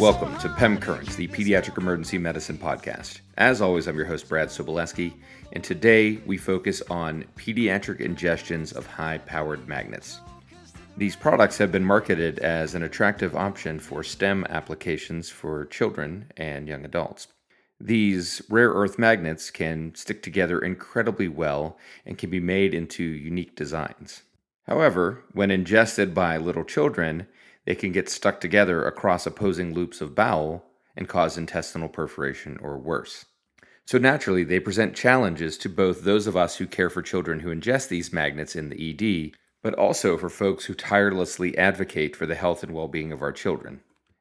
Welcome to PEM Currents, the Pediatric Emergency Medicine Podcast. As always, I'm your host, Brad Sobolewski, and today we focus on pediatric ingestions of high powered magnets. These products have been marketed as an attractive option for STEM applications for children and young adults. These rare earth magnets can stick together incredibly well and can be made into unique designs. However, when ingested by little children, they can get stuck together across opposing loops of bowel and cause intestinal perforation or worse. So, naturally, they present challenges to both those of us who care for children who ingest these magnets in the ED, but also for folks who tirelessly advocate for the health and well being of our children.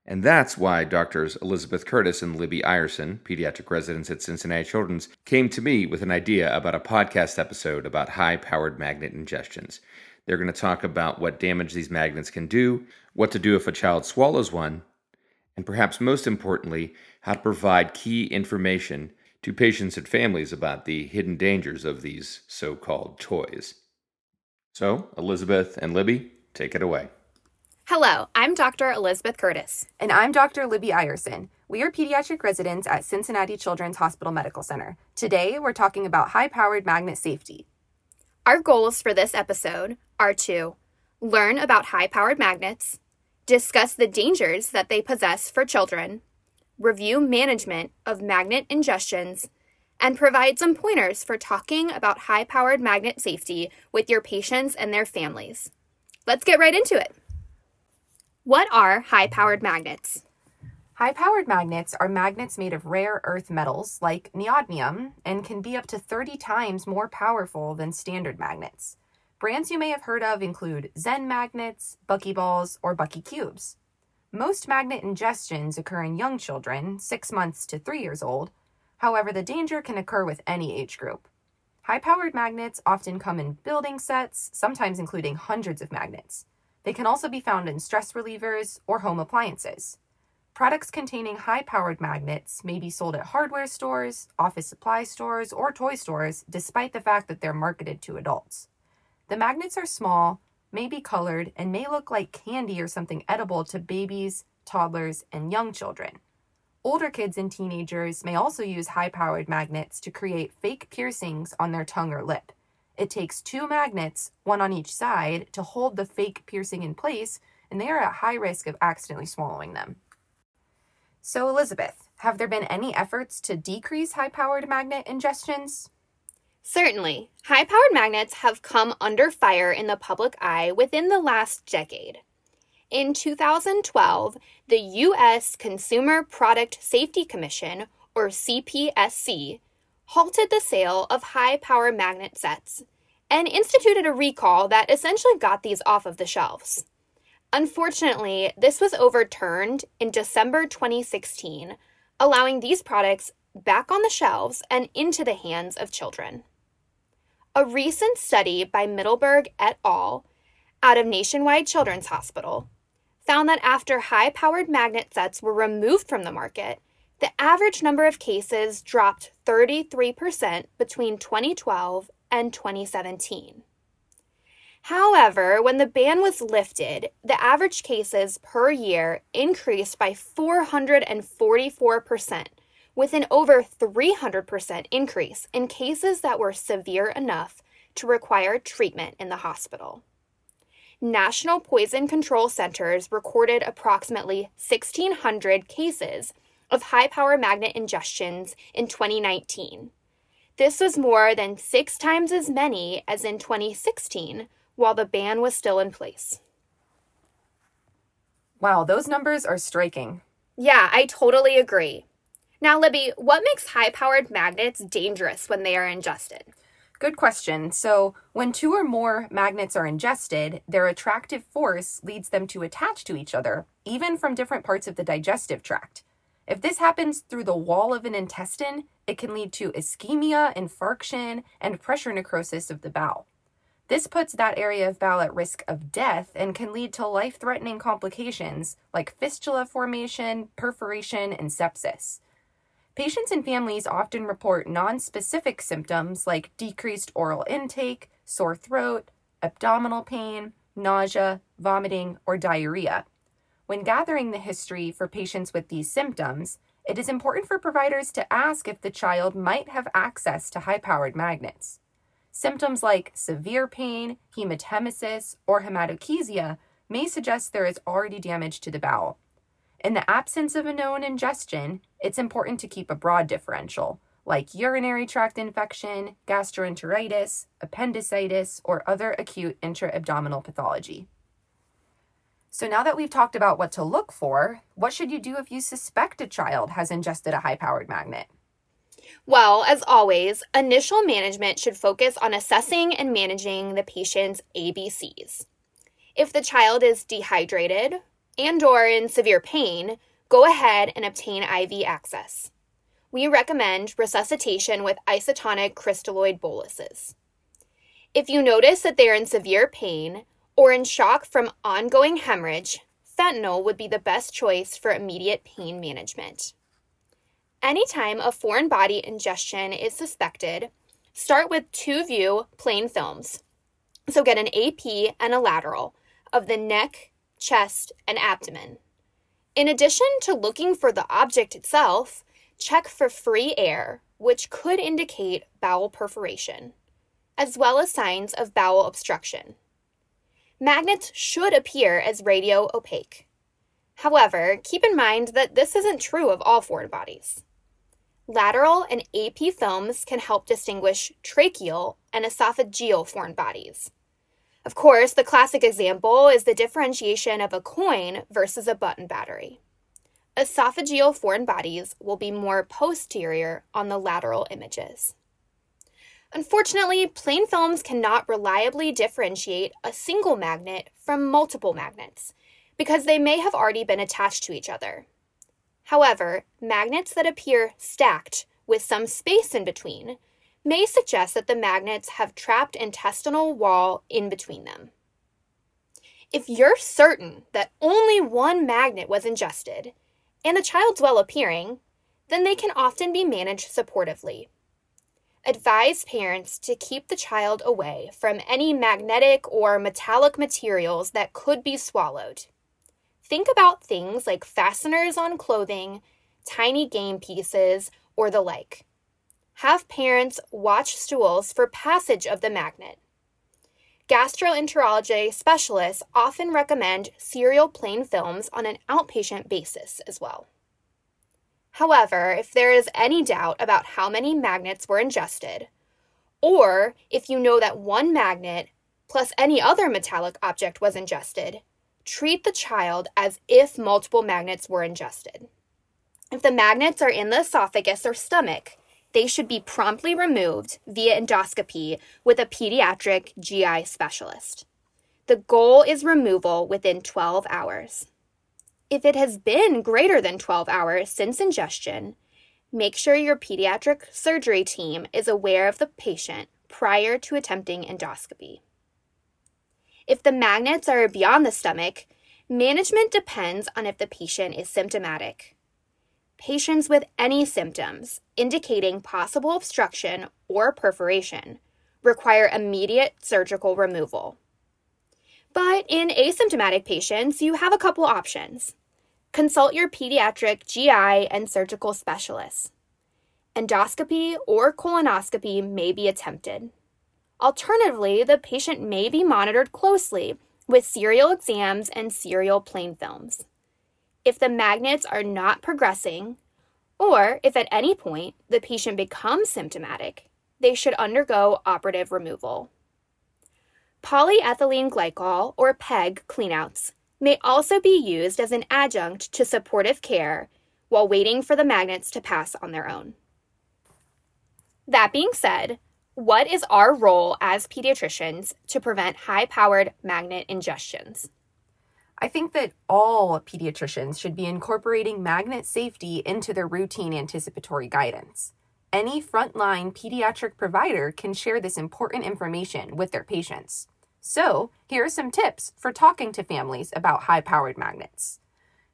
And that's why doctors Elizabeth Curtis and Libby Ierson, pediatric residents at Cincinnati Children's, came to me with an idea about a podcast episode about high powered magnet ingestions. They're going to talk about what damage these magnets can do, what to do if a child swallows one, and perhaps most importantly, how to provide key information to patients and families about the hidden dangers of these so called toys. So, Elizabeth and Libby, take it away. Hello, I'm Dr. Elizabeth Curtis. And I'm Dr. Libby Ierson. We are pediatric residents at Cincinnati Children's Hospital Medical Center. Today, we're talking about high powered magnet safety. Our goals for this episode are to learn about high powered magnets, discuss the dangers that they possess for children, review management of magnet ingestions, and provide some pointers for talking about high powered magnet safety with your patients and their families. Let's get right into it. What are high powered magnets? High powered magnets are magnets made of rare earth metals like neodymium and can be up to 30 times more powerful than standard magnets. Brands you may have heard of include Zen magnets, Buckyballs, or Bucky Cubes. Most magnet ingestions occur in young children, 6 months to 3 years old. However, the danger can occur with any age group. High powered magnets often come in building sets, sometimes including hundreds of magnets. They can also be found in stress relievers or home appliances. Products containing high powered magnets may be sold at hardware stores, office supply stores, or toy stores, despite the fact that they're marketed to adults. The magnets are small, may be colored, and may look like candy or something edible to babies, toddlers, and young children. Older kids and teenagers may also use high powered magnets to create fake piercings on their tongue or lip. It takes two magnets, one on each side, to hold the fake piercing in place, and they are at high risk of accidentally swallowing them. So, Elizabeth, have there been any efforts to decrease high powered magnet ingestions? Certainly. High powered magnets have come under fire in the public eye within the last decade. In 2012, the U.S. Consumer Product Safety Commission, or CPSC, halted the sale of high power magnet sets and instituted a recall that essentially got these off of the shelves. Unfortunately, this was overturned in December 2016, allowing these products back on the shelves and into the hands of children. A recent study by Middelberg et al. out of Nationwide Children's Hospital found that after high powered magnet sets were removed from the market, the average number of cases dropped 33% between 2012 and 2017. However, when the ban was lifted, the average cases per year increased by 444%, with an over 300% increase in cases that were severe enough to require treatment in the hospital. National Poison Control Centers recorded approximately 1,600 cases of high power magnet ingestions in 2019. This was more than six times as many as in 2016, while the ban was still in place. Wow, those numbers are striking. Yeah, I totally agree. Now, Libby, what makes high powered magnets dangerous when they are ingested? Good question. So, when two or more magnets are ingested, their attractive force leads them to attach to each other, even from different parts of the digestive tract. If this happens through the wall of an intestine, it can lead to ischemia, infarction, and pressure necrosis of the bowel. This puts that area of bowel at risk of death and can lead to life threatening complications like fistula formation, perforation, and sepsis. Patients and families often report non-specific symptoms like decreased oral intake, sore throat, abdominal pain, nausea, vomiting, or diarrhea. When gathering the history for patients with these symptoms, it is important for providers to ask if the child might have access to high powered magnets. Symptoms like severe pain, hematemesis, or hematochezia may suggest there is already damage to the bowel. In the absence of a known ingestion, it's important to keep a broad differential, like urinary tract infection, gastroenteritis, appendicitis, or other acute intra abdominal pathology. So now that we've talked about what to look for, what should you do if you suspect a child has ingested a high powered magnet? Well, as always, initial management should focus on assessing and managing the patient's ABCs. If the child is dehydrated and or in severe pain, go ahead and obtain IV access. We recommend resuscitation with isotonic crystalloid boluses. If you notice that they are in severe pain, or in shock from ongoing hemorrhage, fentanyl would be the best choice for immediate pain management. Anytime a foreign body ingestion is suspected, start with two view plain films. So get an AP and a lateral of the neck, chest, and abdomen. In addition to looking for the object itself, check for free air, which could indicate bowel perforation, as well as signs of bowel obstruction magnets should appear as radio opaque. However, keep in mind that this isn't true of all foreign bodies. Lateral and AP films can help distinguish tracheal and esophageal foreign bodies. Of course, the classic example is the differentiation of a coin versus a button battery. Esophageal foreign bodies will be more posterior on the lateral images. Unfortunately, plain films cannot reliably differentiate a single magnet from multiple magnets because they may have already been attached to each other. However, magnets that appear stacked with some space in between may suggest that the magnets have trapped intestinal wall in between them. If you're certain that only one magnet was ingested and the child's well appearing, then they can often be managed supportively Advise parents to keep the child away from any magnetic or metallic materials that could be swallowed. Think about things like fasteners on clothing, tiny game pieces, or the like. Have parents watch stools for passage of the magnet. Gastroenterology specialists often recommend serial plain films on an outpatient basis as well. However, if there is any doubt about how many magnets were ingested, or if you know that one magnet plus any other metallic object was ingested, treat the child as if multiple magnets were ingested. If the magnets are in the esophagus or stomach, they should be promptly removed via endoscopy with a pediatric GI specialist. The goal is removal within 12 hours. If it has been greater than 12 hours since ingestion, make sure your pediatric surgery team is aware of the patient prior to attempting endoscopy. If the magnets are beyond the stomach, management depends on if the patient is symptomatic. Patients with any symptoms indicating possible obstruction or perforation require immediate surgical removal. But in asymptomatic patients, you have a couple options. Consult your pediatric GI and surgical specialists. Endoscopy or colonoscopy may be attempted. Alternatively, the patient may be monitored closely with serial exams and serial plain films. If the magnets are not progressing, or if at any point the patient becomes symptomatic, they should undergo operative removal. Polyethylene glycol, or PEG, cleanouts may also be used as an adjunct to supportive care while waiting for the magnets to pass on their own. That being said, what is our role as pediatricians to prevent high powered magnet ingestions? I think that all pediatricians should be incorporating magnet safety into their routine anticipatory guidance. Any frontline pediatric provider can share this important information with their patients. So, here are some tips for talking to families about high powered magnets.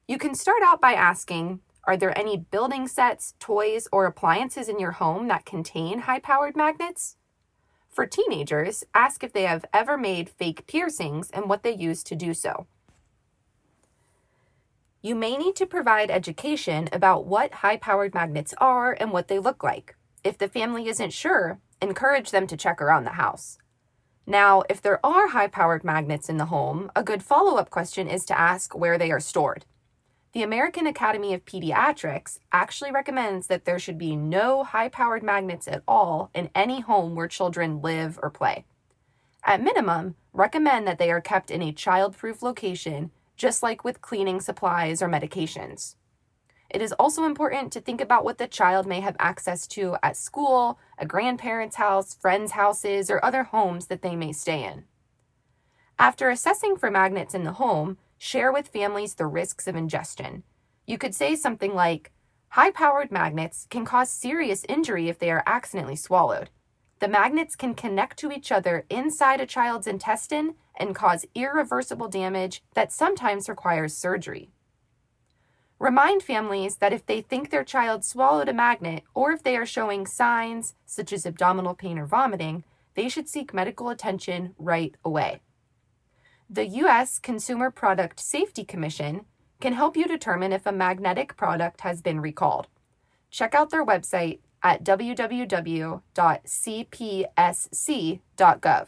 You can start out by asking Are there any building sets, toys, or appliances in your home that contain high powered magnets? For teenagers, ask if they have ever made fake piercings and what they use to do so. You may need to provide education about what high powered magnets are and what they look like. If the family isn't sure, encourage them to check around the house. Now, if there are high powered magnets in the home, a good follow up question is to ask where they are stored. The American Academy of Pediatrics actually recommends that there should be no high powered magnets at all in any home where children live or play. At minimum, recommend that they are kept in a child proof location, just like with cleaning supplies or medications. It is also important to think about what the child may have access to at school, a grandparent's house, friends' houses, or other homes that they may stay in. After assessing for magnets in the home, share with families the risks of ingestion. You could say something like, High powered magnets can cause serious injury if they are accidentally swallowed. The magnets can connect to each other inside a child's intestine and cause irreversible damage that sometimes requires surgery. Remind families that if they think their child swallowed a magnet or if they are showing signs such as abdominal pain or vomiting, they should seek medical attention right away. The U.S. Consumer Product Safety Commission can help you determine if a magnetic product has been recalled. Check out their website at www.cpsc.gov.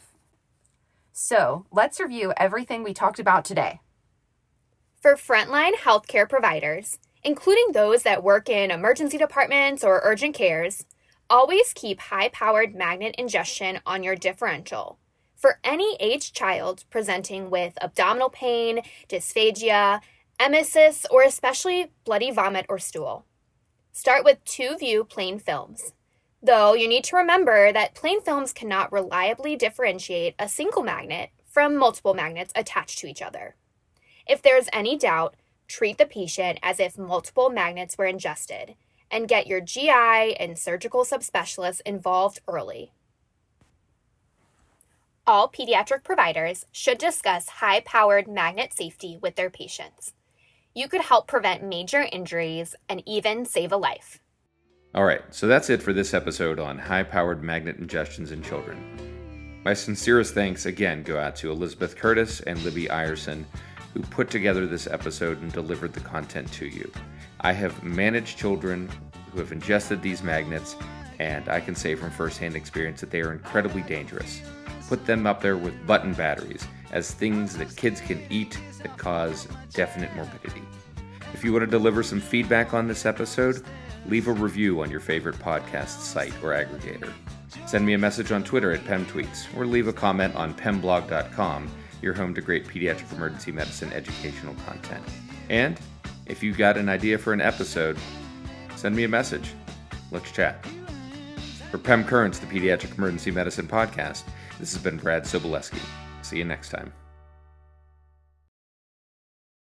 So, let's review everything we talked about today. For frontline healthcare providers, including those that work in emergency departments or urgent cares, always keep high powered magnet ingestion on your differential. For any aged child presenting with abdominal pain, dysphagia, emesis, or especially bloody vomit or stool. Start with two view plain films. Though you need to remember that plain films cannot reliably differentiate a single magnet from multiple magnets attached to each other. If there is any doubt, treat the patient as if multiple magnets were ingested and get your GI and surgical subspecialists involved early. All pediatric providers should discuss high powered magnet safety with their patients you could help prevent major injuries and even save a life. All right, so that's it for this episode on high powered magnet ingestions in children. My sincerest thanks again go out to Elizabeth Curtis and Libby Ierson, who put together this episode and delivered the content to you. I have managed children who have ingested these magnets, and I can say from firsthand experience that they are incredibly dangerous. Put them up there with button batteries as things that kids can eat that cause definite morbidity. If you want to deliver some feedback on this episode, leave a review on your favorite podcast site or aggregator. Send me a message on Twitter at PemTweets or leave a comment on pemblog.com, your home to great pediatric emergency medicine educational content. And if you got an idea for an episode, send me a message. Let's chat. For Pem Currents, the Pediatric Emergency Medicine Podcast, this has been Brad Sobolewski. See you next time.